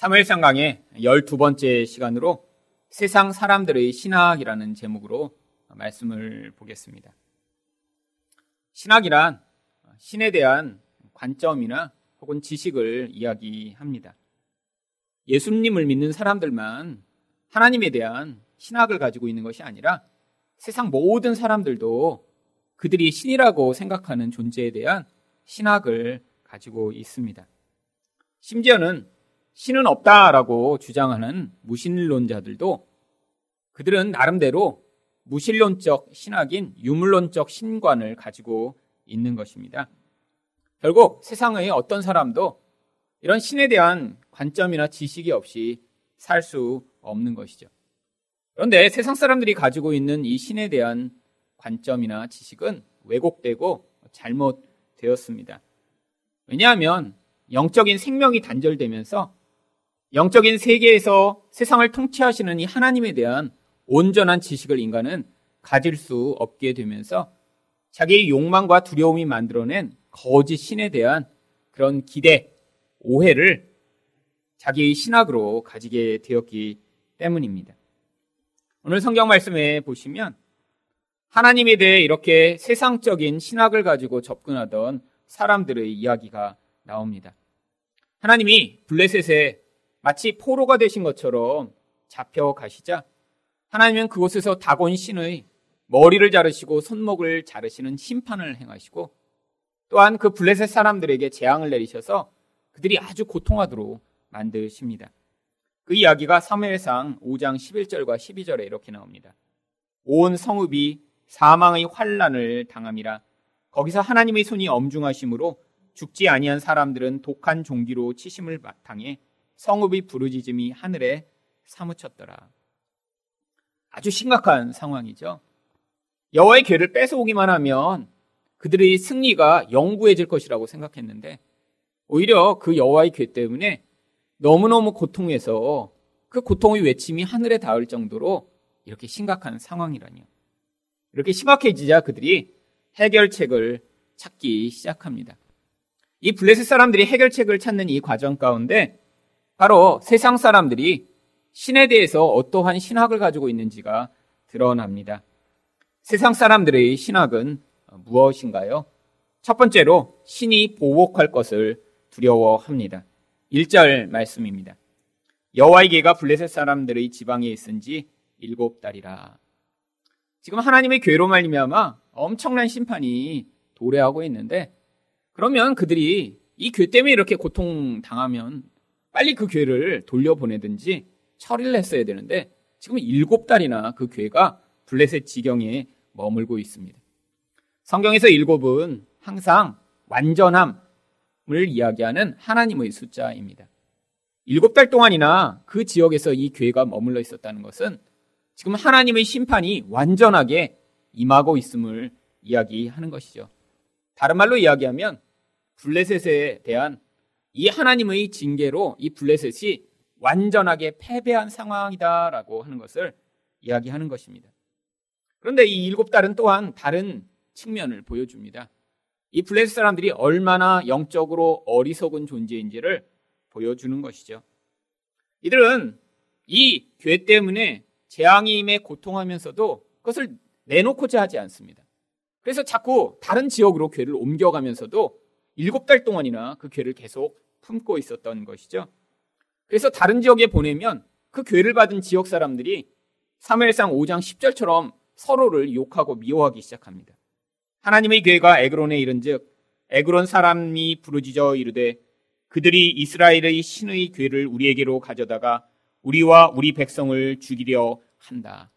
사무엘상 강의 12번째 시간으로 세상 사람들의 신학이라는 제목으로 말씀을 보겠습니다. 신학이란 신에 대한 관점이나 혹은 지식을 이야기합니다. 예수님을 믿는 사람들만 하나님에 대한 신학을 가지고 있는 것이 아니라 세상 모든 사람들도 그들이 신이라고 생각하는 존재에 대한 신학을 가지고 있습니다. 심지어는 신은 없다라고 주장하는 무신론자들도 그들은 나름대로 무신론적 신학인 유물론적 신관을 가지고 있는 것입니다. 결국 세상의 어떤 사람도 이런 신에 대한 관점이나 지식이 없이 살 수 없는 것이죠. 그런데 세상 사람들이 가지고 있는 이 신에 대한 관점이나 지식은 왜곡되고 잘못되었습니다. 왜냐하면 영적인 생명이 단절되면서 영적인 세계에서 세상을 통치하시는 이 하나님에 대한 온전한 지식을 인간은 가질 수 없게 되면서 자기의 욕망과 두려움이 만들어낸 거짓 신에 대한 그런 기대, 오해를 자기의 신학으로 가지게 되었기 때문입니다. 오늘 성경 말씀에 보시면 하나님에 대해 이렇게 세상적인 신학을 가지고 접근하던 사람들의 이야기가 나옵니다. 하나님이 블레셋에 마치 포로가 되신 것처럼 잡혀가시자 하나님은 그곳에서 다곤 신의 머리를 자르시고 손목을 자르시는 심판을 행하시고 또한 그 블레셋 사람들에게 재앙을 내리셔서 그들이 아주 고통하도록 만드십니다. 그 이야기가 사무엘상 5장 11절과 12절에 이렇게 나옵니다. 온 성읍이 사망의 환란을 당함이라 거기서 하나님의 손이 엄중하심으로 죽지 아니한 사람들은 독한 종기로 치심을 당해 성읍이 부르짖음이 하늘에 사무쳤더라. 아주 심각한 상황이죠. 여호와의 괴를 뺏어오기만 하면 그들의 승리가 영구해질 것이라고 생각했는데 오히려 그 여호와의 괴 때문에 너무너무 고통해서 그 고통의 외침이 하늘에 닿을 정도로 이렇게 심각한 상황이라니요. 이렇게 심각해지자 그들이 해결책을 찾기 시작합니다. 이 블레셋 사람들이 해결책을 찾는 이 과정 가운데 바로 세상 사람들이 신에 대해서 어떠한 신학을 가지고 있는지가 드러납니다. 세상 사람들의 신학은 무엇인가요? 첫 번째로 신이 보복할 것을 두려워합니다. 1절 말씀입니다. 여호와의 개가 블레셋 사람들의 지방에 있은지 일곱 달이라. 지금 하나님의 괴로 말미암아 엄청난 심판이 도래하고 있는데 그러면 그들이 이 괴 때문에 이렇게 고통 당하면 빨리 그 괴를 돌려보내든지 처리를 했어야 되는데 지금 일곱 달이나 그 괴가 블레셋 지경에 머물고 있습니다. 성경에서 일곱은 항상 완전함을 이야기하는 하나님의 숫자입니다. 일곱 달 동안이나 그 지역에서 이 괴가 머물러 있었다는 것은 지금 하나님의 심판이 완전하게 임하고 있음을 이야기하는 것이죠. 다른 말로 이야기하면 블레셋에 대한 이 하나님의 징계로 이 블레셋이 완전하게 패배한 상황이다라고 하는 것을 이야기하는 것입니다. 그런데 이 일곱 달은 또한 다른 측면을 보여줍니다. 이 블레셋 사람들이 얼마나 영적으로 어리석은 존재인지를 보여주는 것이죠. 이들은 이괴 때문에 재앙이 임에 고통하면서도 그것을 내놓고자 하지 않습니다. 그래서 자꾸 다른 지역으로 괴를 옮겨가면서도 일곱 달 동안이나 그 괴를 계속 품고 있었던 것이죠. 그래서 다른 지역에 보내면 그 괴를 받은 지역 사람들이 사무엘상 5장 10절처럼 서로를 욕하고 미워하기 시작합니다. 하나님의 괴가 에그론에 이른즉 에그론 사람이 부르짖어 이르되 그들이 이스라엘의 신의 괴를 우리에게로 가져다가 우리와 우리 백성을 죽이려 한다.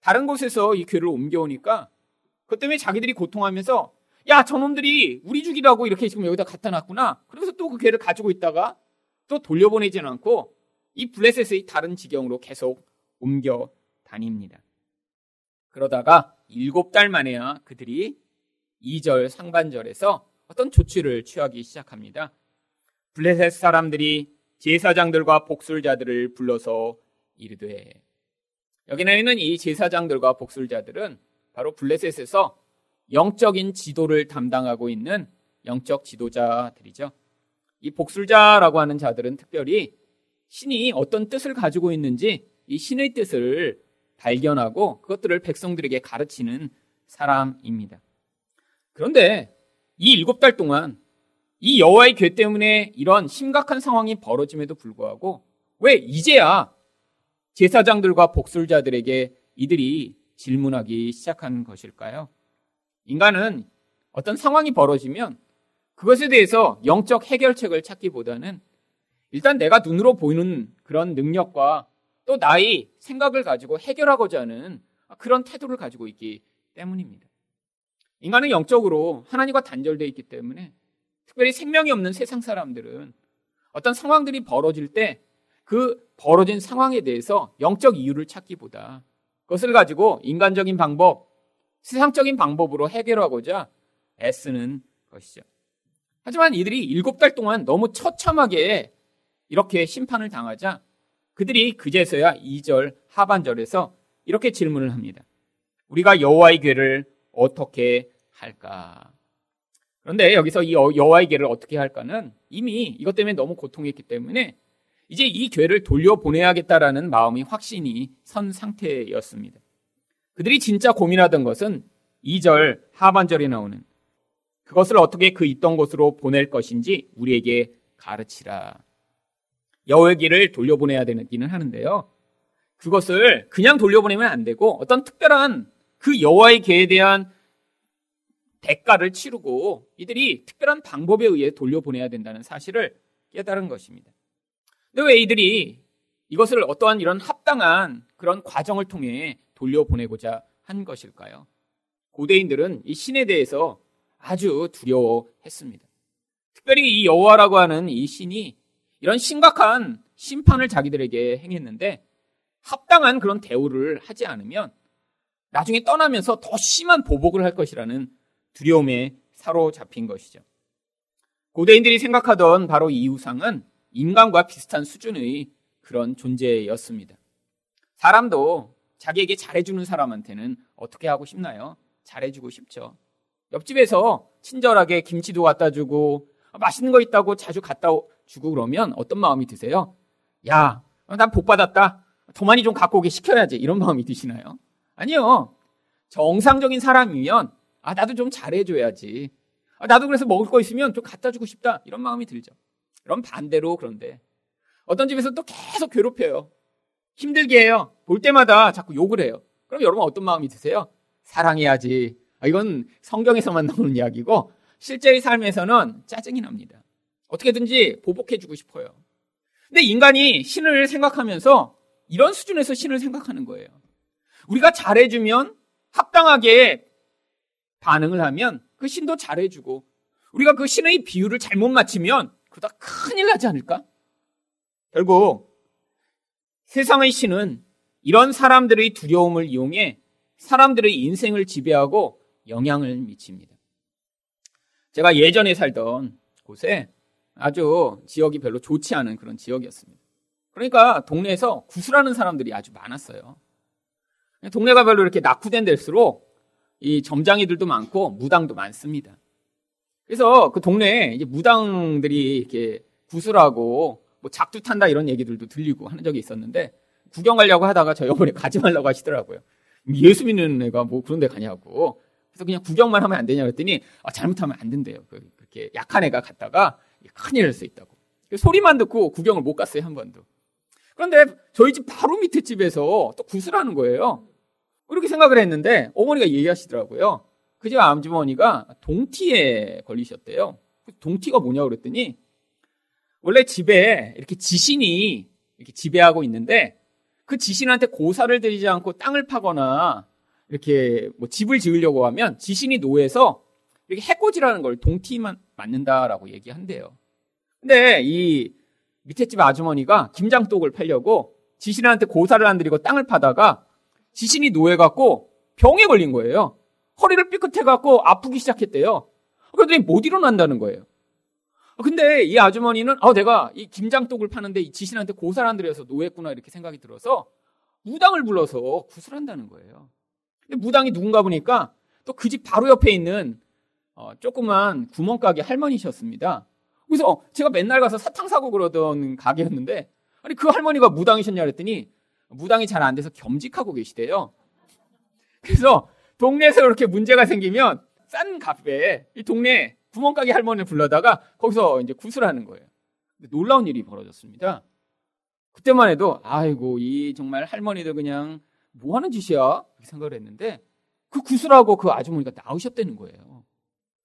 다른 곳에서 이 괴를 옮겨오니까 그 때문에 자기들이 고통하면서 야 저놈들이 우리 죽이라고 이렇게 지금 여기다 갖다 놨구나. 그래서 또 그 괴를 가지고 있다가 또 돌려보내지는 않고 이 블레셋의 다른 지경으로 계속 옮겨 다닙니다. 그러다가 일곱 달 만에야 그들이 2절 상반절에서 어떤 조치를 취하기 시작합니다. 블레셋 사람들이 제사장들과 복술자들을 불러서 이르되 여기 나있는 이 제사장들과 복술자들은 바로 블레셋에서 영적인 지도를 담당하고 있는 영적 지도자들이죠. 이 복술자라고 하는 자들은 특별히 신이 어떤 뜻을 가지고 있는지 이 신의 뜻을 발견하고 그것들을 백성들에게 가르치는 사람입니다. 그런데 이 일곱 달 동안 이 여호와의 괴 때문에 이런 심각한 상황이 벌어짐에도 불구하고 왜 이제야 제사장들과 복술자들에게 이들이 질문하기 시작한 것일까요? 인간은 어떤 상황이 벌어지면 그것에 대해서 영적 해결책을 찾기보다는 일단 내가 눈으로 보이는 그런 능력과 또 나의 생각을 가지고 해결하고자 하는 그런 태도를 가지고 있기 때문입니다. 인간은 영적으로 하나님과 단절되어 있기 때문에 특별히 생명이 없는 세상 사람들은 어떤 상황들이 벌어질 때 그 벌어진 상황에 대해서 영적 이유를 찾기보다 그것을 가지고 인간적인 방법, 세상적인 방법으로 해결하고자 애쓰는 것이죠. 하지만 이들이 일곱 달 동안 너무 처참하게 이렇게 심판을 당하자 그들이 그제서야 2절 하반절에서 이렇게 질문을 합니다. 우리가 여호와의 괴를 어떻게 할까? 그런데 여기서 이 여호와의 괴를 어떻게 할까는 이미 이것 때문에 너무 고통했기 때문에 이제 이 괴를 돌려보내야겠다라는 마음이 확신이 선 상태였습니다. 그들이 진짜 고민하던 것은 2절 하반절에 나오는 그것을 어떻게 그 있던 곳으로 보낼 것인지 우리에게 가르치라. 여호의 길을 돌려보내야 되기는 하는데요. 그것을 그냥 돌려보내면 안 되고 어떤 특별한 그 여호와의 계에 대한 대가를 치르고 이들이 특별한 방법에 의해 돌려보내야 된다는 사실을 깨달은 것입니다. 근데 왜 이들이 이것을 어떠한 이런 합당한 그런 과정을 통해 돌려보내고자 한 것일까요? 고대인들은 이 신에 대해서 아주 두려워했습니다. 특별히 이 여호와라고 하는 이 신이 이런 심각한 심판을 자기들에게 행했는데 합당한 그런 대우를 하지 않으면 나중에 떠나면서 더 심한 보복을 할 것이라는 두려움에 사로잡힌 것이죠. 고대인들이 생각하던 바로 이 우상은 인간과 비슷한 수준의 그런 존재였습니다. 사람도 자기에게 잘해주는 사람한테는 어떻게 하고 싶나요? 잘해주고 싶죠. 옆집에서 친절하게 김치도 갖다 주고 맛있는 거 있다고 자주 갖다 주고 그러면 어떤 마음이 드세요? 야, 난 복 받았다. 더 많이 좀 갖고 오게 시켜야지. 이런 마음이 드시나요? 아니요. 정상적인 사람이면 아 나도 좀 잘해줘야지. 아, 나도 그래서 먹을 거 있으면 좀 갖다 주고 싶다. 이런 마음이 들죠. 그럼 반대로 그런데 어떤 집에서 또 계속 괴롭혀요. 힘들게 해요. 볼 때마다 자꾸 욕을 해요. 그럼 여러분 어떤 마음이 드세요? 사랑해야지. 아, 이건 성경에서만 나오는 이야기고 실제의 삶에서는 짜증이 납니다. 어떻게든지 보복해주고 싶어요. 근데 인간이 신을 생각하면서 이런 수준에서 신을 생각하는 거예요. 우리가 잘해주면 합당하게 반응을 하면 그 신도 잘해주고 우리가 그 신의 비율을 잘못 맞추면 그러다 큰일 나지 않을까? 결국 세상의 신은 이런 사람들의 두려움을 이용해 사람들의 인생을 지배하고 영향을 미칩니다. 제가 예전에 살던 곳에 아주 지역이 별로 좋지 않은 그런 지역이었습니다. 그러니까 동네에서 구슬하는 사람들이 아주 많았어요. 동네가 별로 이렇게 낙후된 데일수록 이 점장이들도 많고 무당도 많습니다. 그래서 그 동네에 무당들이 이렇게 구슬하고 뭐 작두 탄다 이런 얘기들도 들리고 하는 적이 있었는데 구경 가려고 하다가 저 이번에 가지 말라고 하시더라고요. 예수 믿는 애가 뭐 그런 데 가냐고. 그래서 그냥 구경만 하면 안 되냐 그랬더니 아, 잘못하면 안 된대요. 그, 그렇게 약한 애가 갔다가 큰일 날 수 있다고. 소리만 듣고 구경을 못 갔어요, 한 번도. 그런데 저희 집 바로 밑에 집에서 또 구슬하는 거예요. 이렇게 생각을 했는데 어머니가 얘기하시더라고요. 그집 아주머니가 동티에 걸리셨대요. 동티가 뭐냐고 그랬더니 원래 집에 이렇게 지신이 이렇게 지배하고 있는데 그 지신한테 고사를 드리지 않고 땅을 파거나 이렇게 뭐 집을 지으려고 하면 지신이 노해서 이렇게 해코지라는 걸 동티만 맞는다라고 얘기한대요. 근데 이 밑에 집 아주머니가 김장독을 팔려고 지신한테 고사를 안 드리고 땅을 파다가 지신이 노해갖고 병에 걸린 거예요. 허리를 삐끗해갖고 아프기 시작했대요. 그랬더니 못 일어난다는 거예요. 근데 이 아주머니는 아 내가 이 김장독을 파는데 이 지신한테 드려서 노했구나 이렇게 생각이 들어서 무당을 불러서 구슬한다는 거예요. 근데 무당이 누군가 보니까 또 그 집 바로 옆에 있는 어, 조그만 구멍가게 할머니셨습니다. 그래서 어, 제가 맨날 가서 사탕 사고 그러던 가게였는데 아니 그 할머니가 무당이셨냐 그랬더니 무당이 잘 안 돼서 겸직하고 계시대요. 그래서 동네에서 이렇게 문제가 생기면 싼 값에 이 동네 구멍가게 할머니를 불러다가 거기서 이제 구슬하는 거예요. 놀라운 일이 벌어졌습니다. 그때만 해도 아이고 이 정말 할머니들 그냥 뭐 하는 짓이야 이렇게 생각을 했는데 그 구슬하고 그 아주머니가 나으셨다는 거예요.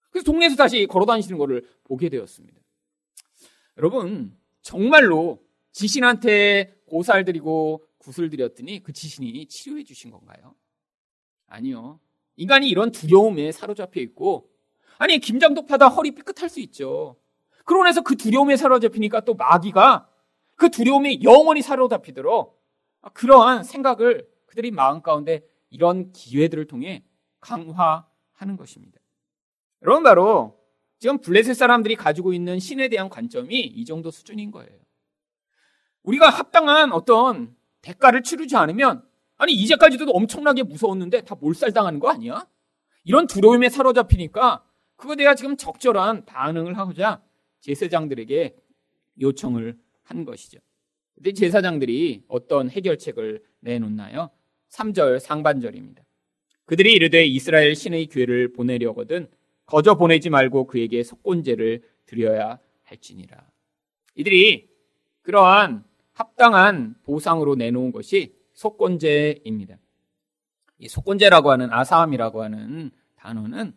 그래서 동네에서 다시 걸어 다니시는 거를 보게 되었습니다. 여러분 정말로 지신한테 고살 드리고 구슬 드렸더니 그 지신이 치료해 주신 건가요? 아니요. 인간이 이런 두려움에 사로잡혀 있고 아니 김장도 파다 허리 삐끗할 수 있죠. 그러고 나서 그 두려움에 사로잡히니까 또 마귀가 그 두려움에 영원히 사로잡히도록 그러한 생각을 그들이 마음 가운데 이런 기회들을 통해 강화하는 것입니다. 여러분 바로 지금 블레셋 사람들이 가지고 있는 신에 대한 관점이 이 정도 수준인 거예요. 우리가 합당한 어떤 대가를 치르지 않으면 아니 이제까지도 엄청나게 무서웠는데 다 몰살당하는 거 아니야? 이런 두려움에 사로잡히니까 그거에 대해 지금 적절한 반응을 하고자 제사장들에게 요청을 한 것이죠. 근데 제사장들이 어떤 해결책을 내놓나요? 3절 상반절입니다. 그들이 이르되 이스라엘 신의 교회를 보내려거든 거저 보내지 말고 그에게 속건제를 드려야 할지니라. 이들이 그러한 합당한 보상으로 내놓은 것이 속건제입니다. 이 속건제라고 하는 아사함이라고 하는 단어는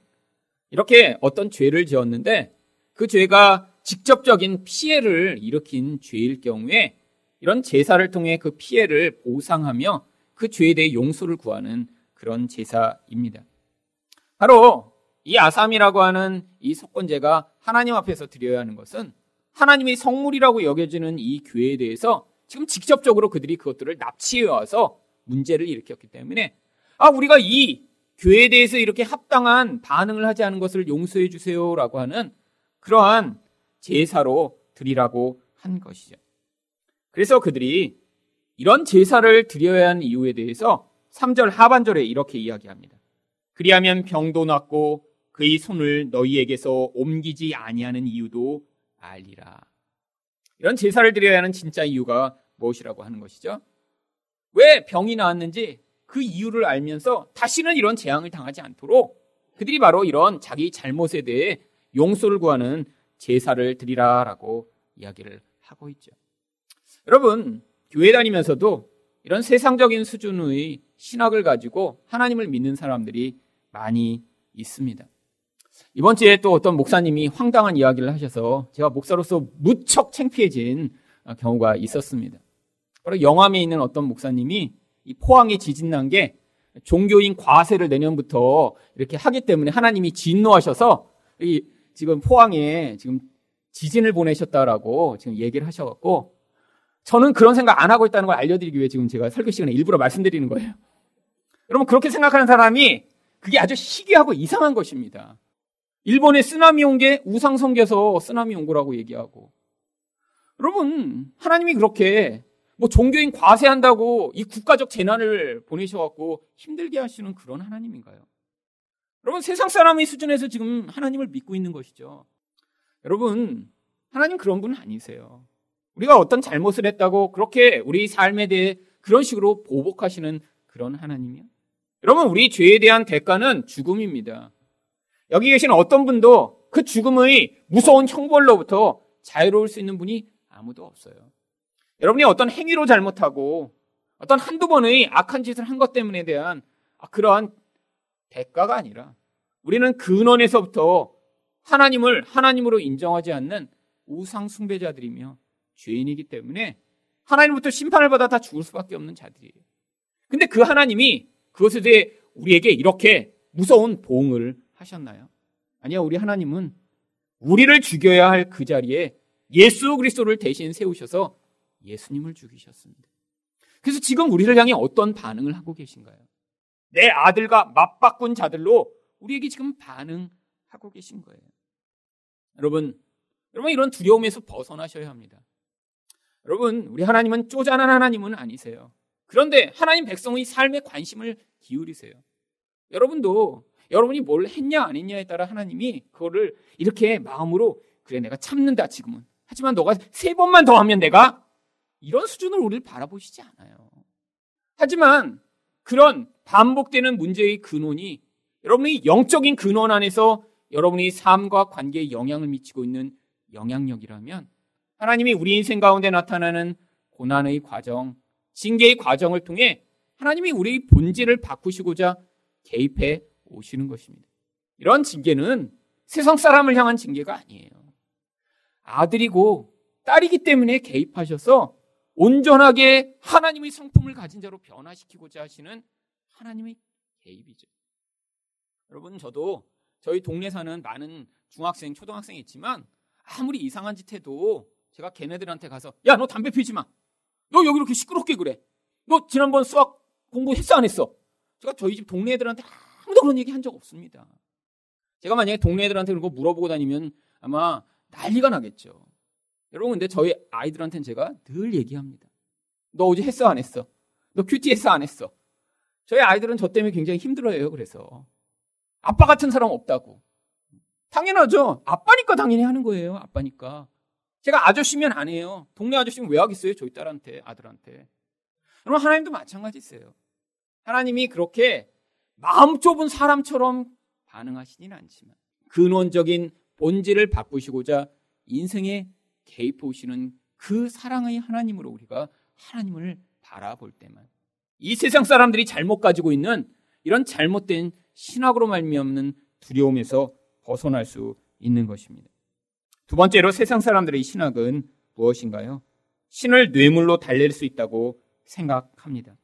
이렇게 어떤 죄를 지었는데 그 죄가 직접적인 피해를 일으킨 죄일 경우에 이런 제사를 통해 그 피해를 보상하며 그 죄에 대해 용서를 구하는 그런 제사입니다. 바로 이 아삼이라고 하는 이 속건제가 하나님 앞에서 드려야 하는 것은 하나님의 성물이라고 여겨지는 이 교회에 대해서 지금 직접적으로 그들이 그것들을 납치해 와서 문제를 일으켰기 때문에 아 우리가 이 교회에 대해서 이렇게 합당한 반응을 하지 않은 것을 용서해 주세요라고 하는 그러한 제사로 드리라고 한 것이죠. 그래서 그들이 이런 제사를 드려야 하는 이유에 대해서 3절 하반절에 이렇게 이야기합니다. 그리하면 병도 낫고 그의 손을 너희에게서 옮기지 아니하는 이유도 알리라. 이런 제사를 드려야 하는 진짜 이유가 무엇이라고 하는 것이죠? 왜 병이 나왔는지 그 이유를 알면서 다시는 이런 재앙을 당하지 않도록 그들이 바로 이런 자기 잘못에 대해 용서를 구하는 제사를 드리라라고 이야기를 하고 있죠. 여러분, 교회 다니면서도 이런 세상적인 수준의 신학을 가지고 하나님을 믿는 사람들이 많이 있습니다. 이번 주에 또 어떤 목사님이 황당한 이야기를 하셔서 제가 목사로서 무척 창피해진 경우가 있었습니다. 바로 영암에 있는 어떤 목사님이 이 포항에 지진 난 게 종교인 과세를 내년부터 이렇게 하기 때문에 하나님이 진노하셔서 이 지금 포항에 지금 지진을 보내셨다라고 지금 얘기를 하셔갖고 저는 그런 생각 안 하고 있다는 걸 알려드리기 위해 지금 제가 설교 시간에 일부러 말씀드리는 거예요. 여러분 그렇게 생각하는 사람이 그게 아주 희귀하고 이상한 것입니다. 일본에 쓰나미 온 게 우상 성겨서 쓰나미 온 거라고 얘기하고 여러분 하나님이 그렇게 뭐 종교인 과세한다고 이 국가적 재난을 보내셔갖고 힘들게 하시는 그런 하나님인가요? 여러분 세상 사람의 수준에서 지금 하나님을 믿고 있는 것이죠. 여러분 하나님 그런 분 아니세요. 우리가 어떤 잘못을 했다고 그렇게 우리 삶에 대해 그런 식으로 보복하시는 그런 하나님이요. 여러분 우리 죄에 대한 대가는 죽음입니다. 여기 계신 어떤 분도 그 죽음의 무서운 형벌로부터 자유로울 수 있는 분이 아무도 없어요. 여러분이 어떤 행위로 잘못하고 어떤 한두 번의 악한 짓을 한 것 때문에 대한 그러한 대가가 아니라 우리는 근원에서부터 하나님을 하나님으로 인정하지 않는 우상 숭배자들이며 죄인이기 때문에 하나님부터 심판을 받아 다 죽을 수밖에 없는 자들이에요. 근데 그 하나님이 그것에 대해 우리에게 이렇게 무서운 보응을 하셨나요? 아니요, 우리 하나님은 우리를 죽여야 할 그 자리에 예수 그리스도를 대신 세우셔서 예수님을 죽이셨습니다. 그래서 지금 우리를 향해 어떤 반응을 하고 계신가요? 내 아들과 맞바꾼 자들로 우리에게 지금 반응하고 계신 거예요. 여러분, 여러분 이런 두려움에서 벗어나셔야 합니다. 여러분, 우리 하나님은 쪼잔한 하나님은 아니세요. 그런데 하나님 백성의 삶에 관심을 기울이세요. 여러분도 여러분이 뭘 했냐 안 했냐에 따라 하나님이 그거를 이렇게 마음으로 그래 내가 참는다 지금은. 하지만 너가 세 번만 더 하면 내가 이런 수준을 우리를 바라보시지 않아요. 하지만 그런 반복되는 문제의 근원이 여러분이 영적인 근원 안에서 여러분이 삶과 관계에 영향을 미치고 있는 영향력이라면 하나님이 우리 인생 가운데 나타나는 고난의 과정, 징계의 과정을 통해 하나님이 우리의 본질을 바꾸시고자 개입해 오시는 것입니다. 이런 징계는 세상 사람을 향한 징계가 아니에요. 아들이고 딸이기 때문에 개입하셔서 온전하게 하나님의 성품을 가진 자로 변화시키고자 하시는 하나님의 개입이죠. 여러분, 저도 저희 동네 사는 많은 중학생, 초등학생이 있지만 아무리 이상한 짓 해도 제가 걔네들한테 가서 야, 너 담배 피지 마. 너 여기 이렇게 시끄럽게 그래. 너 지난번 수학 공부했어, 안 했어? 제가 저희 집 동네 애들한테 아무도 그런 얘기 한 적 없습니다. 제가 만약에 동네 애들한테 그런 거 물어보고 다니면 아마 난리가 나겠죠. 여러분, 근데 저희 아이들한테는 제가 늘 얘기합니다. 너 어제 했어, 안 했어? 너 큐티 했어, 안 했어? 저희 아이들은 저 때문에 굉장히 힘들어해요, 그래서. 아빠 같은 사람 없다고. 당연하죠. 아빠니까 당연히 하는 거예요, 아빠니까. 제가 아저씨면 안 해요. 동네 아저씨면 왜 하겠어요, 저희 딸한테, 아들한테. 여러분, 하나님도 마찬가지세요. 하나님이 그렇게 마음 좁은 사람처럼 반응하시진 않지만 근원적인 본질을 바꾸시고자 인생에 개입해 오시는 그 사랑의 하나님으로 우리가 하나님을 바라볼 때만 이 세상 사람들이 잘못 가지고 있는 이런 잘못된 신학으로 말미암는 두려움에서 벗어날 수 있는 것입니다. 두 번째로 세상 사람들의 신학은 무엇인가요? 신을 뇌물로 달랠 수 있다고 생각합니다.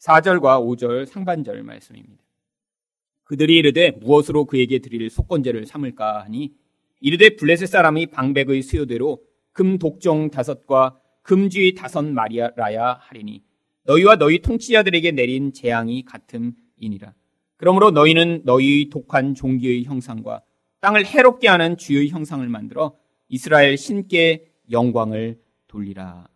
4절과 5절 상반절 말씀입니다. 그들이 이르되 무엇으로 그에게 드릴 속건제를 삼을까 하니 이르되 블레셋 사람이 방백의 수요대로 금 독종 다섯과 금쥐 다섯 마리라야 하리니 너희와 너희 통치자들에게 내린 재앙이 같음이니라. 그러므로 너희는 너희 독한 종기의 형상과 땅을 해롭게 하는 주의 형상을 만들어 이스라엘 신께 영광을 돌리라.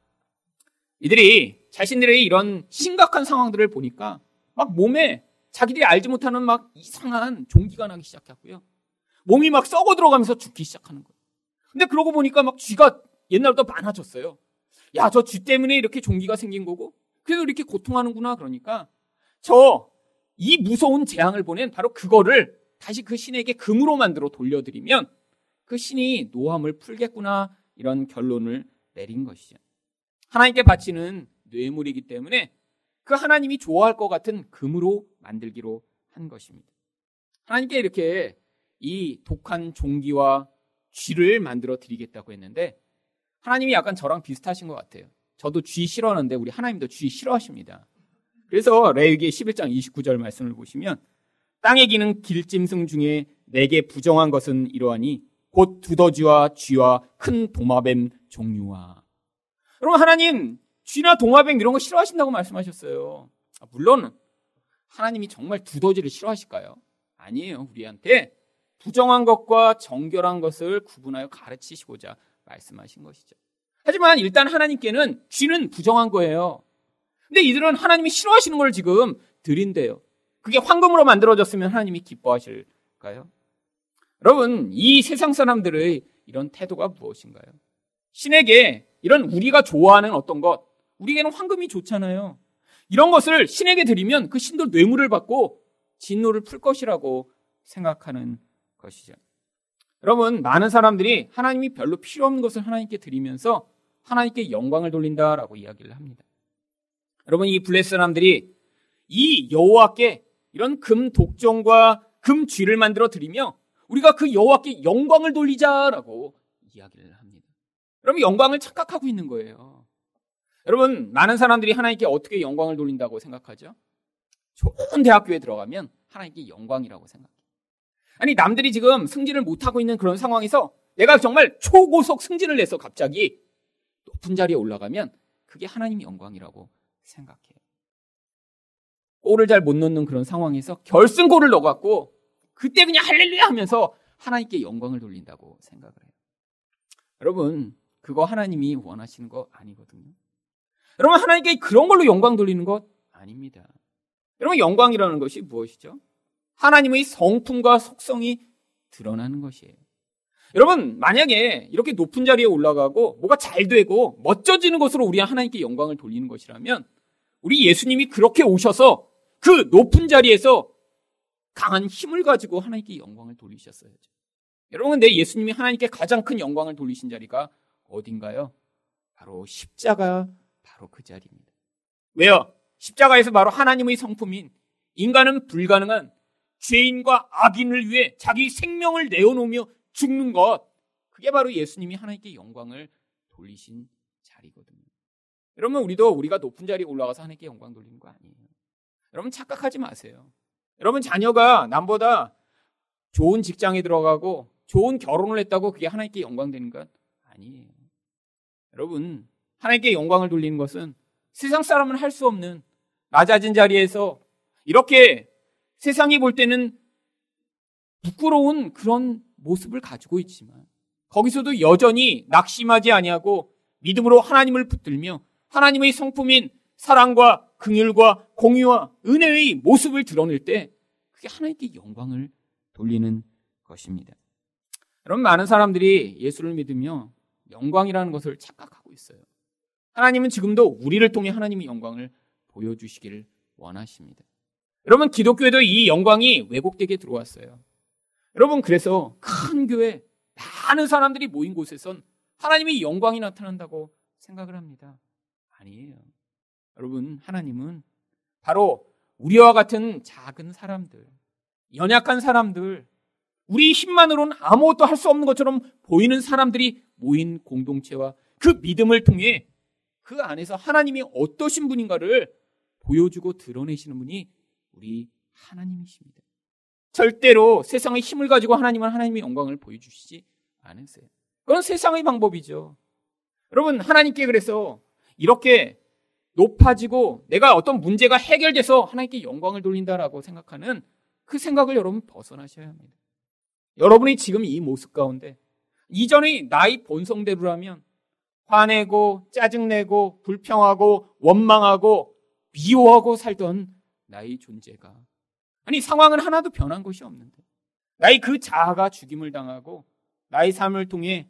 이들이 자신들의 이런 심각한 상황들을 보니까 막 몸에 자기들이 알지 못하는 막 이상한 종기가 나기 시작했고요. 몸이 막 썩어 들어가면서 죽기 시작하는 거예요. 근데 그러고 보니까 막 쥐가 옛날보다 많아졌어요. 야, 저 쥐 때문에 이렇게 종기가 생긴 거고, 그래서 이렇게 고통하는구나. 그러니까, 저, 이 무서운 재앙을 보낸 바로 그거를 다시 그 신에게 금으로 만들어 돌려드리면, 그 신이 노함을 풀겠구나. 이런 결론을 내린 것이죠. 하나님께 바치는 뇌물이기 때문에 그 하나님이 좋아할 것 같은 금으로 만들기로 한 것입니다. 하나님께 이렇게 이 독한 종기와 쥐를 만들어 드리겠다고 했는데 하나님이 약간 저랑 비슷하신 것 같아요. 저도 쥐 싫어하는데 우리 하나님도 쥐 싫어하십니다. 그래서 레위기 11장 29절 말씀을 보시면 땅에 기는 길짐승 중에 내게 부정한 것은 이러하니 곧 두더지와 쥐와 큰 도마뱀 종류와 여러분 하나님 쥐나 동화뱀 이런 거 싫어하신다고 말씀하셨어요. 아, 물론 하나님이 정말 두더지를 싫어하실까요? 아니에요. 우리한테 부정한 것과 정결한 것을 구분하여 가르치시고자 말씀하신 것이죠. 하지만 일단 하나님께는 쥐는 부정한 거예요. 근데 이들은 하나님이 싫어하시는 걸 지금 드린대요. 그게 황금으로 만들어졌으면 하나님이 기뻐하실까요? 여러분, 이 세상 사람들의 이런 태도가 무엇인가요? 신에게 이런 우리가 좋아하는 어떤 것, 우리에게는 황금이 좋잖아요. 이런 것을 신에게 드리면 그 신도 뇌물을 받고 진노를 풀 것이라고 생각하는 것이죠. 여러분, 많은 사람들이 하나님이 별로 필요 없는 것을 하나님께 드리면서 하나님께 영광을 돌린다라고 이야기를 합니다. 여러분, 이 블레스 사람들이 이 여호와께 이런 금 독종과 금 쥐를 만들어 드리며 우리가 그 여호와께 영광을 돌리자라고 이야기를 합니다. 여러분, 영광을 착각하고 있는 거예요. 여러분, 많은 사람들이 하나님께 어떻게 영광을 돌린다고 생각하죠? 좋은 대학교에 들어가면 하나님께 영광이라고 생각해요. 아니, 남들이 지금 승진을 못하고 있는 그런 상황에서 내가 정말 초고속 승진을 내서 갑자기 높은 자리에 올라가면 그게 하나님의 영광이라고 생각해요. 골을 잘 못 넣는 그런 상황에서 결승골을 넣어갖고 그때 그냥 할렐루야 하면서 하나님께 영광을 돌린다고 생각을 해요. 여러분, 그거 하나님이 원하시는 거 아니거든요. 여러분, 하나님께 그런 걸로 영광 돌리는 것 아닙니다. 여러분, 영광이라는 것이 무엇이죠? 하나님의 성품과 속성이 드러나는 것이에요. 여러분, 만약에 이렇게 높은 자리에 올라가고 뭐가 잘 되고 멋져지는 것으로 우리 하나님께 영광을 돌리는 것이라면 우리 예수님이 그렇게 오셔서 그 높은 자리에서 강한 힘을 가지고 하나님께 영광을 돌리셨어야죠. 여러분, 내 예수님이 하나님께 가장 큰 영광을 돌리신 자리가 어딘가요? 바로 십자가 바로 그 자리입니다. 왜요? 십자가에서 바로 하나님의 성품인 인간은 불가능한 죄인과 악인을 위해 자기 생명을 내어놓으며 죽는 것. 그게 바로 예수님이 하나님께 영광을 돌리신 자리거든요. 여러분, 우리도 우리가 높은 자리에 올라가서 하나님께 영광 돌리는 거 아니에요. 여러분, 착각하지 마세요. 여러분, 자녀가 남보다 좋은 직장에 들어가고 좋은 결혼을 했다고 그게 하나님께 영광 되는 것 아니에요. 여러분, 하나님께 영광을 돌리는 것은 세상 사람은 할 수 없는 낮아진 자리에서 이렇게 세상이 볼 때는 부끄러운 그런 모습을 가지고 있지만 거기서도 여전히 낙심하지 아니하고 믿음으로 하나님을 붙들며 하나님의 성품인 사랑과 긍휼과 공유와 은혜의 모습을 드러낼 때 그게 하나님께 영광을 돌리는 것입니다. 여러분 많은 사람들이 예수를 믿으며 영광이라는 것을 착각하고 있어요. 하나님은 지금도 우리를 통해 하나님의 영광을 보여주시기를 원하십니다. 여러분 기독교에도 이 영광이 왜곡되게 들어왔어요. 여러분 그래서 큰 교회 많은 사람들이 모인 곳에선 하나님의 영광이 나타난다고 생각을 합니다. 아니에요. 여러분 하나님은 바로 우리와 같은 작은 사람들, 연약한 사람들, 우리 힘만으로는 아무것도 할 수 없는 것처럼 보이는 사람들이 모인 공동체와 그 믿음을 통해 그 안에서 하나님이 어떠신 분인가를 보여주고 드러내시는 분이 우리 하나님이십니다. 절대로 세상의 힘을 가지고 하나님은 하나님의 영광을 보여주시지 않으세요. 그건 세상의 방법이죠. 여러분, 하나님께 그래서 이렇게 높아지고 내가 어떤 문제가 해결돼서 하나님께 영광을 돌린다라고 생각하는 그 생각을 여러분 벗어나셔야 합니다. 여러분이 지금 이 모습 가운데 이전의 나의 본성대로라면 화내고 짜증내고 불평하고 원망하고 미워하고 살던 나의 존재가 아니 상황은 하나도 변한 것이 없는데 나의 그 자아가 죽임을 당하고 나의 삶을 통해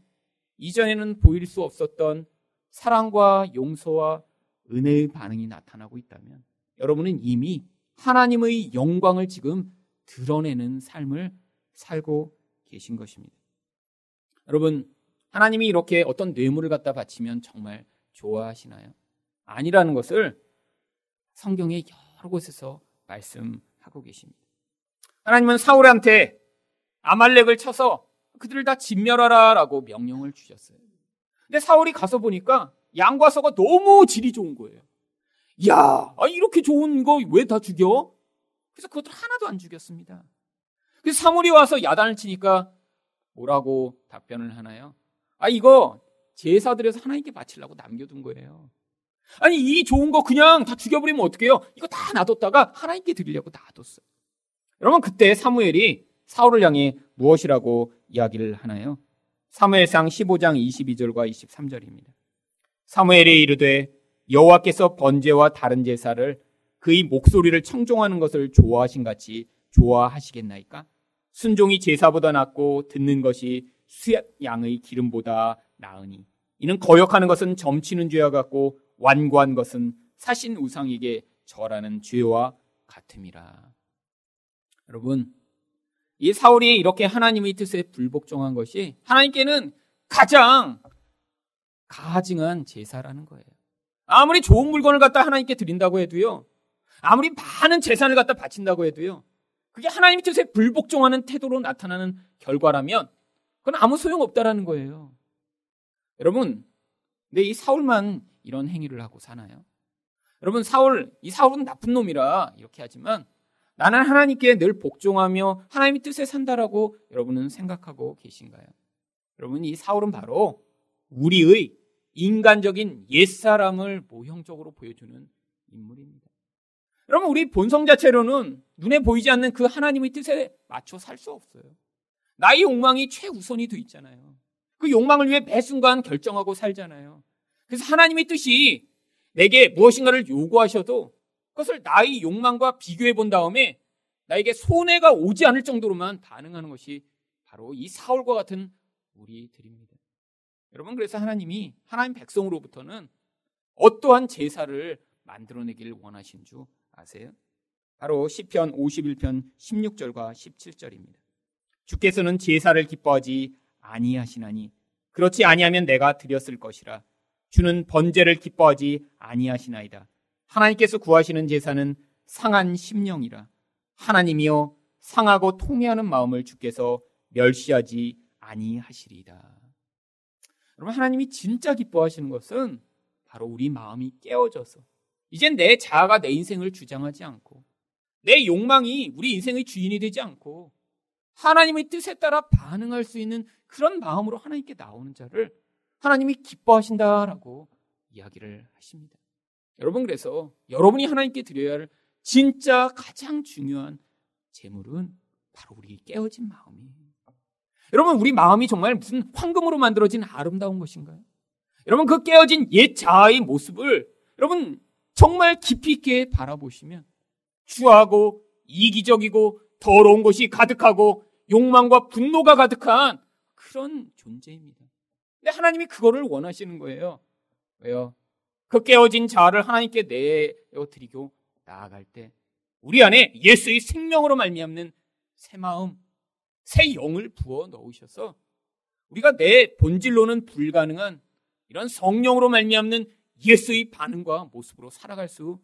이전에는 보일 수 없었던 사랑과 용서와 은혜의 반응이 나타나고 있다면 여러분은 이미 하나님의 영광을 지금 드러내는 삶을 살고 계신 것입니다. 여러분, 하나님이 이렇게 어떤 뇌물을 갖다 바치면 정말 좋아하시나요? 아니라는 것을 성경의 여러 곳에서 말씀하고 계십니다. 하나님은 사울한테 아말렉을 쳐서 그들을 다 진멸하라라고 명령을 주셨어요. 근데 사울이 가서 보니까 양과 서가 너무 질이 좋은 거예요. 야, 아, 이렇게 좋은 거 왜 다 죽여? 그래서 그것들 하나도 안 죽였습니다. 그래서 사물이 와서 야단을 치니까 뭐라고 답변을 하나요? 아, 이거 제사드려서 하나님께 바치려고 남겨둔 거예요. 아니, 이 좋은 거 그냥 다 죽여버리면 어떡해요? 이거 다 놔뒀다가 하나님께 드리려고 놔뒀어요. 여러분, 그때 사무엘이 사울을 향해 무엇이라고 이야기를 하나요? 사무엘상 15장 22절과 23절입니다. 사무엘이 이르되 여호와께서 번제와 다른 제사를 그의 목소리를 청종하는 것을 좋아하신 같이 좋아하시겠나이까? 순종이 제사보다 낫고 듣는 것이 수양 양의 기름보다 나으니 이는 거역하는 것은 점치는 죄와 같고 완고한 것은 사신 우상에게 절하는 죄와 같음이라. 여러분, 이 사울이 이렇게 하나님의 뜻에 불복종한 것이 하나님께는 가장 가증한 제사라는 거예요. 아무리 좋은 물건을 갖다 하나님께 드린다고 해도요. 아무리 많은 재산을 갖다 바친다고 해도요. 그게 하나님의 뜻에 불복종하는 태도로 나타나는 결과라면 그건 아무 소용없다라는 거예요. 여러분, 근데 이 사울만 이런 행위를 하고 사나요? 여러분, 사울, 이 사울은 나쁜 놈이라 이렇게 하지만 나는 하나님께 늘 복종하며 하나님의 뜻에 산다라고 여러분은 생각하고 계신가요? 여러분, 이 사울은 바로 우리의 인간적인 옛사람을 모형적으로 보여주는 인물입니다. 여러분, 우리 본성 자체로는 눈에 보이지 않는 그 하나님의 뜻에 맞춰 살 수 없어요. 나의 욕망이 최우선이 돼 있잖아요. 그 욕망을 위해 매 순간 결정하고 살잖아요. 그래서 하나님의 뜻이 내게 무엇인가를 요구하셔도 그것을 나의 욕망과 비교해 본 다음에 나에게 손해가 오지 않을 정도로만 반응하는 것이 바로 이 사울과 같은 우리들입니다. 여러분 그래서 하나님이 하나님 백성으로부터는 어떠한 제사를 만들어내기를 원하신 줄 아세요? 바로 시편 51편 16절과 17절입니다. 주께서는 제사를 기뻐하지 아니하시나니 그렇지 아니하면 내가 드렸을 것이라 주는 번제를 기뻐하지 아니하시나이다. 하나님께서 구하시는 제사는 상한 심령이라 하나님이여 상하고 통회하는 마음을 주께서 멸시하지 아니하시리이다. 여러분 하나님이 진짜 기뻐하시는 것은 바로 우리 마음이 깨어져서 이젠 내 자아가 내 인생을 주장하지 않고 내 욕망이 우리 인생의 주인이 되지 않고 하나님의 뜻에 따라 반응할 수 있는 그런 마음으로 하나님께 나오는 자를 하나님이 기뻐하신다라고 이야기를 하십니다. 여러분 그래서 여러분이 하나님께 드려야 할 진짜 가장 중요한 재물은 바로 우리 깨어진 마음이에요. 여러분 우리 마음이 정말 무슨 황금으로 만들어진 아름다운 것인가요? 여러분 그 깨어진 옛 자아의 모습을 여러분 정말 깊이 있게 바라보시면 추하고 이기적이고 더러운 것이 가득하고 욕망과 분노가 가득한 그런 존재입니다. 근데 하나님이 그거를 원하시는 거예요. 왜요? 그 깨어진 자아를 하나님께 내어 드리고 나아갈 때 우리 안에 예수의 생명으로 말미암는 새 마음, 새 영을 부어 넣으셔서 우리가 내 본질로는 불가능한 이런 성령으로 말미암는 예수의 반응과 모습으로 살아갈 수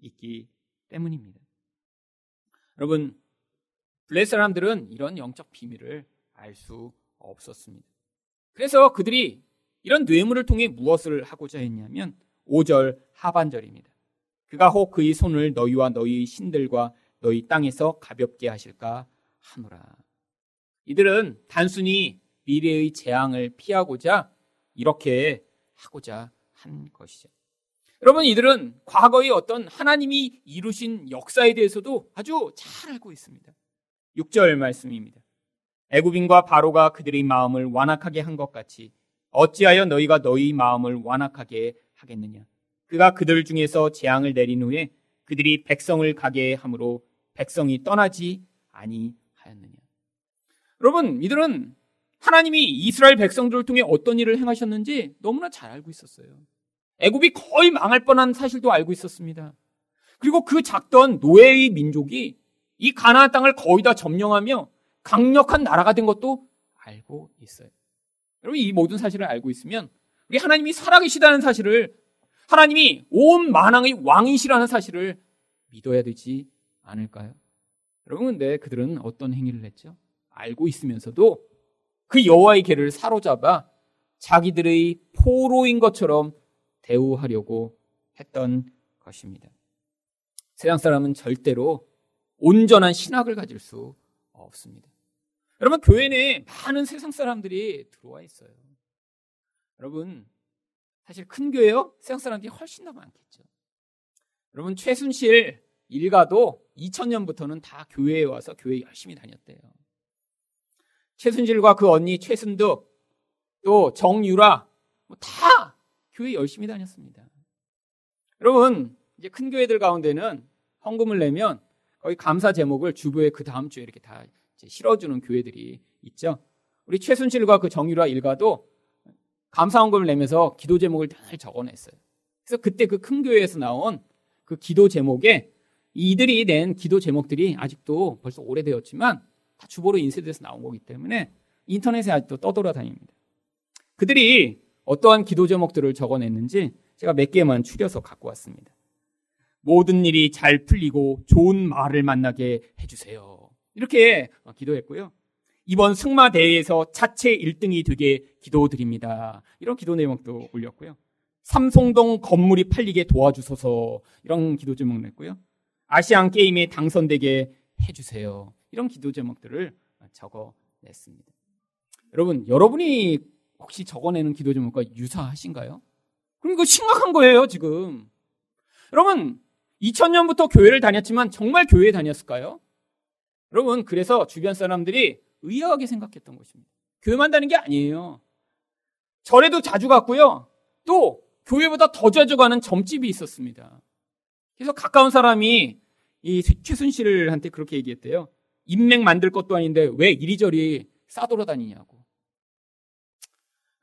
있기 때문입니다. 여러분, 블레 사람들은 이런 영적 비밀을 알 수 없었습니다. 그래서 그들이 이런 뇌물을 통해 무엇을 하고자 했냐면 5절 하반절입니다. 그가 혹 그의 손을 너희와 너희 신들과 너희 땅에서 가볍게 하실까 하노라. 이들은 단순히 미래의 재앙을 피하고자 이렇게 하고자 한 것이죠. 여러분, 이들은 과거의 어떤 하나님이 이루신 역사에 대해서도 아주 잘 알고 있습니다. 6절 말씀입니다. 애굽인과 바로가 그들의 마음을 완악하게 한 것 같이 어찌하여 너희가 너희 마음을 완악하게 하겠느냐? 그가 그들 중에서 재앙을 내린 후에 그들이 백성을 가게 함으로 백성이 떠나지 아니하였느냐? 여러분, 이들은 하나님이 이스라엘 백성들을 통해 어떤 일을 행하셨는지 너무나 잘 알고 있었어요. 애굽이 거의 망할 뻔한 사실도 알고 있었습니다. 그리고 그 작던 노예의 민족이 이 가나안 땅을 거의 다 점령하며 강력한 나라가 된 것도 알고 있어요. 여러분 이 모든 사실을 알고 있으면 우리 하나님이 살아계시다는 사실을 하나님이 온 만왕의 왕이시라는 사실을 믿어야 되지 않을까요? 여러분 근데 그들은 어떤 행위를 했죠? 알고 있으면서도 그 여호와의 계를 사로잡아 자기들의 포로인 것처럼 대우하려고 했던 것입니다. 세상 사람은 절대로 온전한 신학을 가질 수 없습니다. 여러분, 교회 내에 많은 세상 사람들이 들어와 있어요. 여러분, 사실 큰 교회요? 세상 사람들이 훨씬 더 많겠죠. 여러분, 최순실 일가도 2000년부터는 다 교회에 와서 교회 열심히 다녔대요. 최순실과 그 언니 최순득, 또 정유라, 뭐다 교회 열심히 다녔습니다. 여러분, 이제 큰 교회들 가운데는 헌금을 내면 거의 감사 제목을 주부에 그 다음 주에 이렇게 다 실어주는 교회들이 있죠. 우리 최순실과 그 정유라 일가도 감사헌금을 내면서 기도 제목을 잘 적어냈어요. 그래서 그때 그 큰 교회에서 나온 그 기도 제목에 이들이 낸 기도 제목들이 아직도 벌써 오래되었지만 다 주보로 인쇄돼서 나온 거기 때문에 인터넷에 아직도 떠돌아다닙니다. 그들이 어떠한 기도 제목들을 적어냈는지 제가 몇 개만 추려서 갖고 왔습니다. 모든 일이 잘 풀리고 좋은 말을 만나게 해주세요. 이렇게 기도했고요. 이번 승마 대회에서 자체 1등이 되게 기도드립니다. 이런 기도 내용도 올렸고요. 삼송동 건물이 팔리게 도와주소서 이런 기도 제목 냈고요. 아시안 게임에 당선되게 해주세요. 이런 기도 제목들을 적어 냈습니다. 여러분, 여러분이 혹시 적어내는 기도 제목과 유사하신가요? 그럼 이거 심각한 거예요, 지금. 여러분, 2000년부터 교회를 다녔지만 정말 교회에 다녔을까요? 여러분, 그래서 주변 사람들이 의아하게 생각했던 것입니다. 교회만 다는 게 아니에요. 절에도 자주 갔고요. 또 교회보다 더 자주 가는 점집이 있었습니다. 그래서 가까운 사람이 이 최순실한테 그렇게 얘기했대요. 인맥 만들 것도 아닌데 왜 이리저리 싸돌아다니냐고.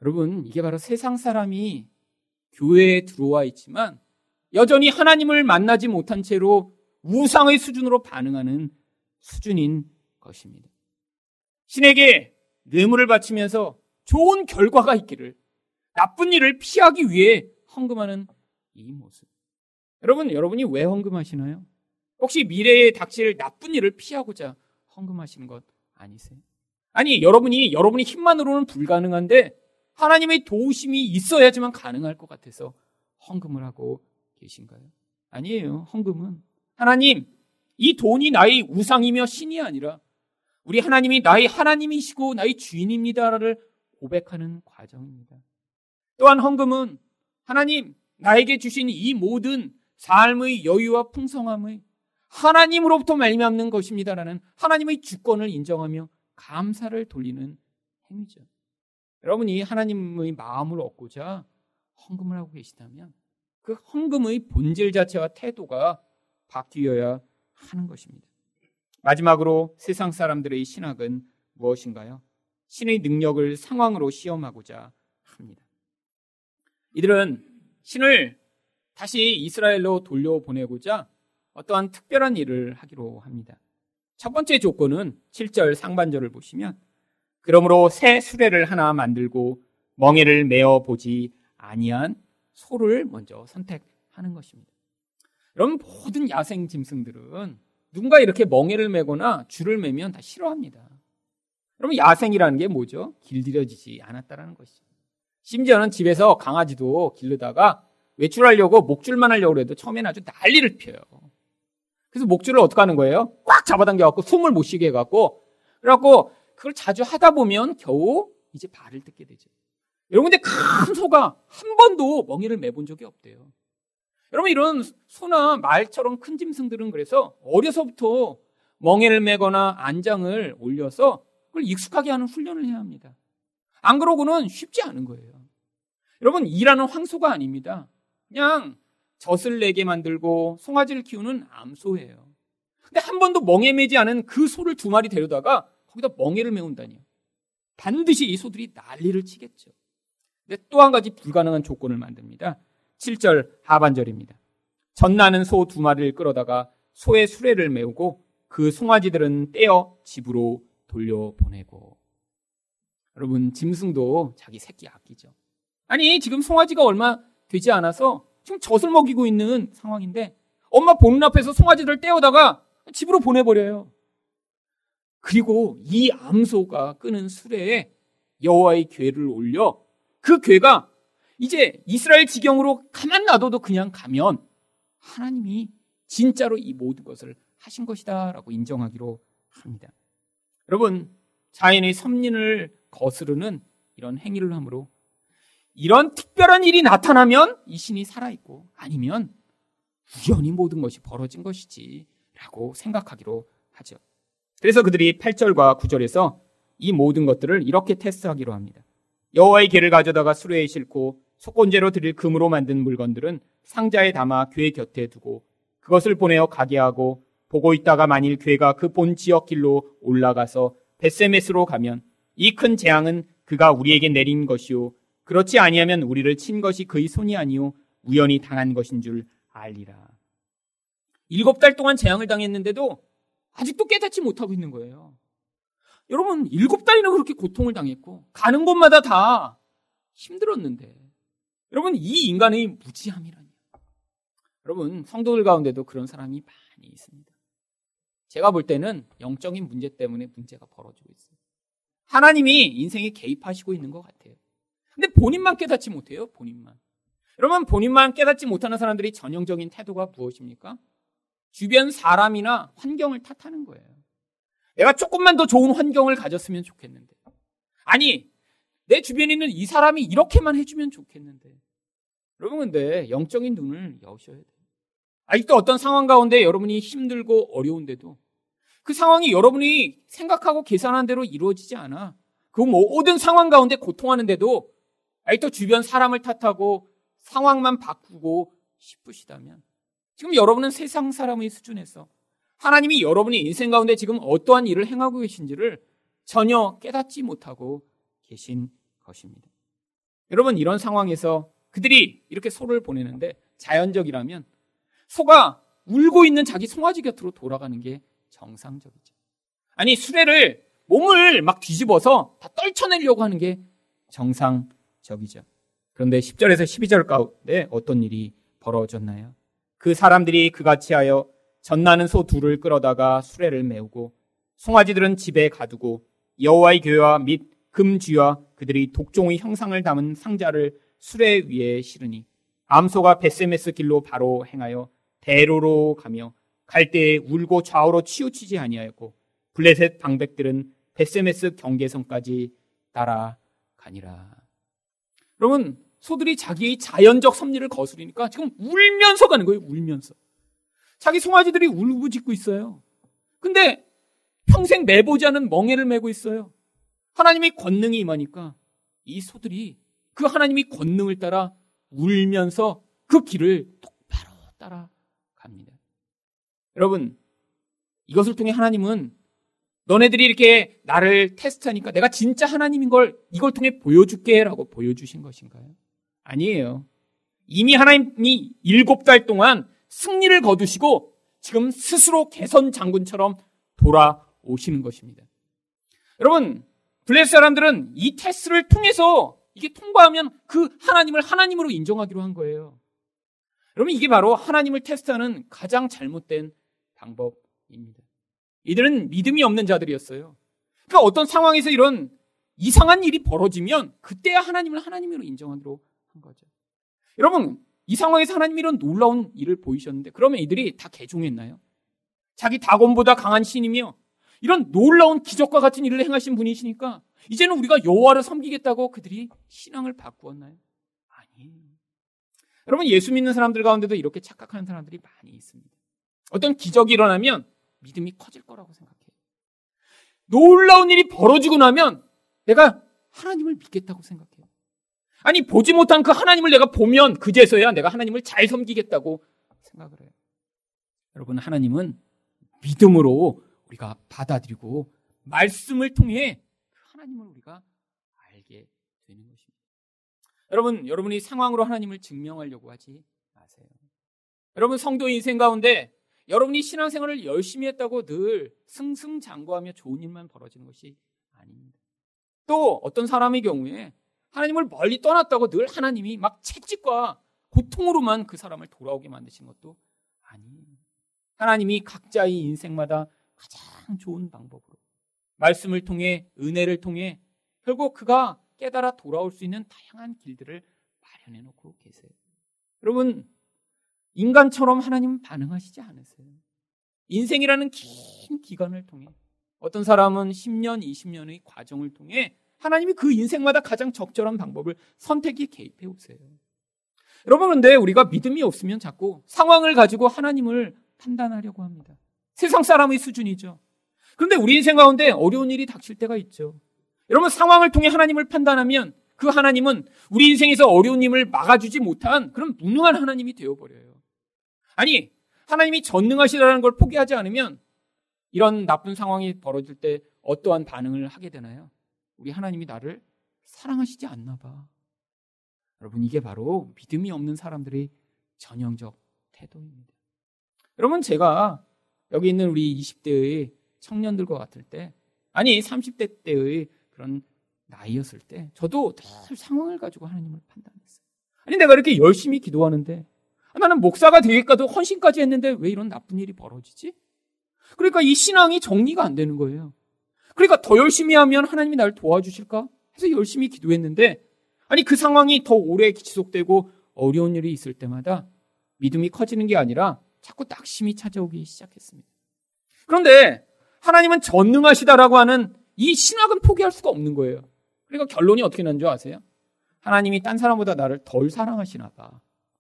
여러분, 이게 바로 세상 사람이 교회에 들어와 있지만 여전히 하나님을 만나지 못한 채로 우상의 수준으로 반응하는 수준인 것입니다. 신에게 뇌물을 바치면서 좋은 결과가 있기를 나쁜 일을 피하기 위해 헌금하는 이 모습. 여러분, 여러분이 왜 헌금하시나요? 혹시 미래에 닥칠 나쁜 일을 피하고자 헌금하시는 것 아니세요? 아니, 여러분이, 여러분이 힘만으로는 불가능한데 하나님의 도우심이 있어야지만 가능할 것 같아서 헌금을 하고 계신가요? 아니에요. 헌금은 하나님, 이 돈이 나의 우상이며 신이 아니라 우리 하나님이 나의 하나님이시고 나의 주인입니다를 고백하는 과정입니다. 또한 헌금은 하나님, 나에게 주신 이 모든 삶의 여유와 풍성함의 하나님으로부터 말미암는 것입니다라는 하나님의 주권을 인정하며 감사를 돌리는 행위죠. 여러분이 하나님의 마음을 얻고자 헌금을 하고 계시다면 그 헌금의 본질 자체와 태도가 바뀌어야 하는 것입니다. 마지막으로 세상 사람들의 신학은 무엇인가요? 신의 능력을 상황으로 시험하고자 합니다. 이들은 신을 다시 이스라엘로 돌려보내고자 어떠한 특별한 일을 하기로 합니다. 첫 번째 조건은 7절 상반절을 보시면 그러므로 새 수레를 하나 만들고 멍에를 메어 보지 아니한 소를 먼저 선택하는 것입니다. 여러분 모든 야생 짐승들은 누군가 이렇게 멍에를 메거나 줄을 매면 다 싫어합니다. 여러분 야생이라는 게 뭐죠? 길들여지지 않았다라는 것이죠. 심지어는 집에서 강아지도 기르다가 외출하려고 목줄만 하려고 해도 처음에는 아주 난리를 펴요. 그래서 목줄을 어떻게 하는 거예요? 꽉 잡아당겨갖고 숨을 못 쉬게 해갖고 그래갖고 그걸 자주 하다 보면 겨우 이제 발을 뜯게 되죠. 여러분 근데 큰 소가 한 번도 멍이를 매본 적이 없대요. 여러분 이런 소나 말처럼 큰 짐승들은 그래서 어려서부터 멍에를 매거나 안장을 올려서 그걸 익숙하게 하는 훈련을 해야 합니다. 안 그러고는 쉽지 않은 거예요. 여러분 일하는 황소가 아닙니다. 그냥 젖을 내게 만들고 송아지를 키우는 암소예요. 근데 한 번도 멍에 매지 않은 그 소를 두 마리 데려다가 거기다 멍에를 메운다니요. 반드시 이 소들이 난리를 치겠죠. 근데 또한 가지 불가능한 조건을 만듭니다. 7절 하반절입니다. 전나는 소 두 마리를 끌어다가 소의 수레를 메우고 그 송아지들은 떼어 집으로 돌려보내고. 여러분, 짐승도 자기 새끼 아끼죠. 아니, 지금 송아지가 얼마 되지 않아서 지금 젖을 먹이고 있는 상황인데 엄마 보는 앞에서 송아지를 떼어다가 집으로 보내버려요. 그리고 이 암소가 끄는 수레에 여호와의 괴를 올려 그 괴가 이제 이스라엘 지경으로 가만 놔둬도 그냥 가면 하나님이 진짜로 이 모든 것을 하신 것이다라고 인정하기로 합니다. 여러분, 자연의 섭린을 거스르는 이런 행위를 함으로 이런 특별한 일이 나타나면 이 신이 살아있고 아니면 우연히 모든 것이 벌어진 것이지라고 생각하기로 하죠. 그래서 그들이 8절과 9절에서 이 모든 것들을 이렇게 테스트하기로 합니다. 여호와의 개를 가져다가 수레에 싣고 속건제로 드릴 금으로 만든 물건들은 상자에 담아 괴 곁에 두고 그것을 보내어 가게 하고 보고 있다가 만일 괴가 그 본 지역 길로 올라가서 베세메스로 가면 이 큰 재앙은 그가 우리에게 내린 것이요 그렇지 아니하면 우리를 친 것이 그의 손이 아니요 우연히 당한 것인 줄 알리라. 일곱 달 동안 재앙을 당했는데도 아직도 깨닫지 못하고 있는 거예요. 여러분 일곱 달이나 그렇게 고통을 당했고 가는 곳마다 다 힘들었는데 여러분, 이 인간의 무지함이라니. 여러분, 성도들 가운데도 그런 사람이 많이 있습니다. 제가 볼 때는 영적인 문제 때문에 문제가 벌어지고 있어요. 하나님이 인생에 개입하시고 있는 것 같아요. 근데 본인만 깨닫지 못해요, 본인만. 여러분, 본인만 깨닫지 못하는 사람들이 전형적인 태도가 무엇입니까? 주변 사람이나 환경을 탓하는 거예요. 내가 조금만 더 좋은 환경을 가졌으면 좋겠는데. 아니, 내 주변에 있는 이 사람이 이렇게만 해주면 좋겠는데. 여러분, 근데 영적인 눈을 여셔야 돼요. 아직도 어떤 상황 가운데 여러분이 힘들고 어려운데도 그 상황이 여러분이 생각하고 계산한 대로 이루어지지 않아. 그 모든 상황 가운데 고통하는데도 아직도 주변 사람을 탓하고 상황만 바꾸고 싶으시다면 지금 여러분은 세상 사람의 수준에서 하나님이 여러분의 인생 가운데 지금 어떠한 일을 행하고 계신지를 전혀 깨닫지 못하고 계신 것입니다. 여러분 이런 상황에서 그들이 이렇게 소를 보내는데 자연적이라면 소가 울고 있는 자기 송아지 곁으로 돌아가는 게 정상적이죠. 아니 수레를 몸을 막 뒤집어서 다 떨쳐내려고 하는 게 정상적이죠. 그런데 10절에서 12절 가운데 어떤 일이 벌어졌나요? 그 사람들이 그같이 하여 전나는 소 둘을 끌어다가 수레를 메우고 송아지들은 집에 가두고 여호와의 교회와 및 금쥐와 그들이 독종의 형상을 담은 상자를 수레 위에 실으니 암소가 베세메스 길로 바로 행하여 대로로 가며 갈 때에 울고 좌우로 치우치지 아니하였고 블레셋 방백들은 베세메스 경계선까지 따라가니라. 여러분 소들이 자기의 자연적 섭리를 거스르니까 지금 울면서 가는 거예요. 울면서. 자기 송아지들이 울부짖고 있어요. 근데 평생 매보지 않은 멍해를 메고 있어요. 하나님의 권능이 임하니까 이 소들이 그 하나님의 권능을 따라 울면서 그 길을 똑바로 따라갑니다. 여러분, 이것을 통해 하나님은 너네들이 이렇게 나를 테스트하니까 내가 진짜 하나님인 걸 이걸 통해 보여줄게 라고 보여주신 것인가요? 아니에요. 이미 하나님이 일곱 달 동안 승리를 거두시고 지금 스스로 개선 장군처럼 돌아오시는 것입니다. 여러분, 블레스 사람들은 이 테스트를 통해서 이게 통과하면 그 하나님을 하나님으로 인정하기로 한 거예요. 여러분, 이게 바로 하나님을 테스트하는 가장 잘못된 방법입니다. 이들은 믿음이 없는 자들이었어요. 그러니까 어떤 상황에서 이런 이상한 일이 벌어지면 그때야 하나님을 하나님으로 인정하기로 한 거죠. 여러분, 이 상황에서 하나님이 이런 놀라운 일을 보이셨는데 그러면 이들이 다 개종했나요? 자기 다곤보다 강한 신이며 이런 놀라운 기적과 같은 일을 행하신 분이시니까 이제는 우리가 여호와를 섬기겠다고 그들이 신앙을 바꾸었나요? 아니에요. 여러분 예수 믿는 사람들 가운데도 이렇게 착각하는 사람들이 많이 있습니다. 어떤 기적이 일어나면 믿음이 커질 거라고 생각해요. 놀라운 일이 벌어지고 나면 내가 하나님을 믿겠다고 생각해요. 아니 보지 못한 그 하나님을 내가 보면 그제서야 내가 하나님을 잘 섬기겠다고 생각을 해요. 여러분 하나님은 믿음으로 우리가 받아들이고 말씀을 통해 그 하나님을 우리가 알게 되는 것입니다. 여러분, 여러분이 상황으로 하나님을 증명하려고 하지 마세요. 여러분 성도 인생 가운데 여러분이 신앙생활을 열심히 했다고 늘 승승장구하며 좋은 일만 벌어지는 것이 아닙니다. 또 어떤 사람의 경우에 하나님을 멀리 떠났다고 늘 하나님이 막 채찍과 고통으로만 그 사람을 돌아오게 만드신 것도 아니에요. 하나님이 각자의 인생마다 가장 좋은 방법으로 말씀을 통해 은혜를 통해 결국 그가 깨달아 돌아올 수 있는 다양한 길들을 마련해 놓고 계세요. 여러분 인간처럼 하나님은 반응하시지 않으세요. 인생이라는 긴 기간을 통해 어떤 사람은 10년, 20년의 과정을 통해 하나님이 그 인생마다 가장 적절한 방법을 선택에 개입해 오세요. 여러분, 근데 우리가 믿음이 없으면 자꾸 상황을 가지고 하나님을 판단하려고 합니다. 세상 사람의 수준이죠. 그런데 우리 인생 가운데 어려운 일이 닥칠 때가 있죠. 여러분 상황을 통해 하나님을 판단하면 그 하나님은 우리 인생에서 어려운 일을 막아주지 못한 그런 무능한 하나님이 되어버려요. 아니 하나님이 전능하시다는 걸 포기하지 않으면 이런 나쁜 상황이 벌어질 때 어떠한 반응을 하게 되나요? 우리 하나님이 나를 사랑하시지 않나 봐. 여러분 이게 바로 믿음이 없는 사람들의 전형적 태도입니다. 여러분 제가 여기 있는 우리 20대의 청년들과 같을 때, 아니 30대 때의 그런 나이였을 때, 저도 늘 상황을 가지고 하나님을 판단했어요. 아니 내가 이렇게 열심히 기도하는데, 나는 목사가 되겠다도 헌신까지 했는데 왜 이런 나쁜 일이 벌어지지? 그러니까 이 신앙이 정리가 안 되는 거예요. 그러니까 더 열심히 하면 하나님이 나를 도와주실까? 해서 열심히 기도했는데, 아니 그 상황이 더 오래 지속되고 어려운 일이 있을 때마다 믿음이 커지는 게 아니라 자꾸 낙심이 찾아오기 시작했습니다. 그런데 하나님은 전능하시다라고 하는 이 신학은 포기할 수가 없는 거예요. 그러니까 결론이 어떻게 난 줄 아세요? 하나님이 딴 사람보다 나를 덜 사랑하시나 봐.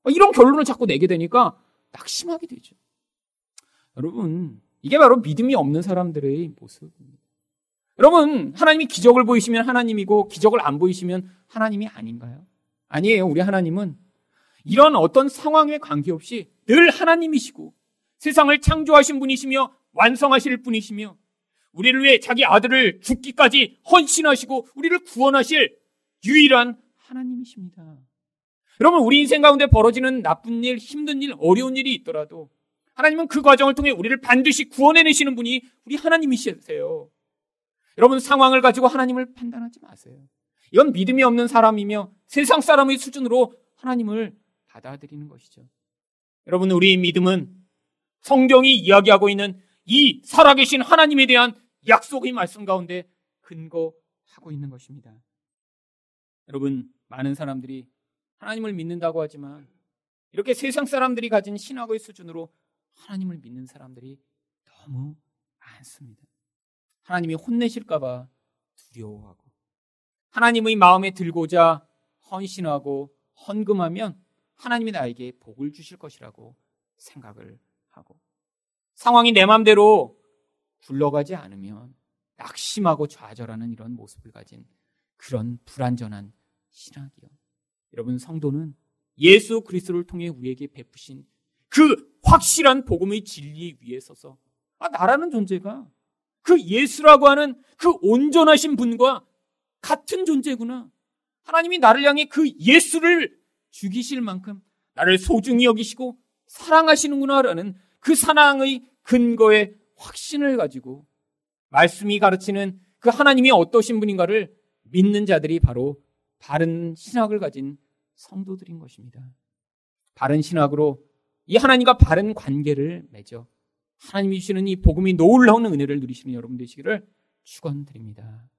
이런 결론을 자꾸 내게 되니까 낙심하게 되죠. 여러분, 이게 바로 믿음이 없는 사람들의 모습입니다. 여러분, 하나님이 기적을 보이시면 하나님이고 기적을 안 보이시면 하나님이 아닌가요? 아니에요. 우리 하나님은 이런 어떤 상황에 관계없이 늘 하나님이시고 세상을 창조하신 분이시며 완성하실 분이시며 우리를 위해 자기 아들을 죽기까지 헌신하시고 우리를 구원하실 유일한 하나님이십니다. 여러분, 우리 인생 가운데 벌어지는 나쁜 일, 힘든 일, 어려운 일이 있더라도 하나님은 그 과정을 통해 우리를 반드시 구원해내시는 분이 우리 하나님이시세요. 여러분, 상황을 가지고 하나님을 판단하지 마세요. 이건 믿음이 없는 사람이며 세상 사람의 수준으로 하나님을 받아들이는 것이죠. 여러분, 우리 믿음은 성경이 이야기하고 있는 이 살아계신 하나님에 대한 약속의 말씀 가운데 근거하고 있는 것입니다. 여러분, 많은 사람들이 하나님을 믿는다고 하지만 이렇게 세상 사람들이 가진 신학의 수준으로 하나님을 믿는 사람들이 너무 많습니다. 하나님이 혼내실까봐 두려워하고 하나님의 마음에 들고자 헌신하고 헌금하면 하나님이 나에게 복을 주실 것이라고 생각을 하고 상황이 내 마음대로 굴러가지 않으면 낙심하고 좌절하는 이런 모습을 가진 그런 불완전한 신학이요. 여러분 성도는 예수 그리스도를 통해 우리에게 베푸신 그 확실한 복음의 진리 위에 서서 아 나라는 존재가 그 예수라고 하는 그 온전하신 분과 같은 존재구나. 하나님이 나를 향해 그 예수를 죽이실 만큼 나를 소중히 여기시고 사랑하시는구나라는 그 사랑의 근거의 확신을 가지고 말씀이 가르치는 그 하나님이 어떠신 분인가를 믿는 자들이 바로 바른 신학을 가진 성도들인 것입니다. 바른 신학으로 이 하나님과 바른 관계를 맺어 하나님이 주시는 이 복음이 놀라운 은혜를 누리시는 여러분 되시기를 축원드립니다.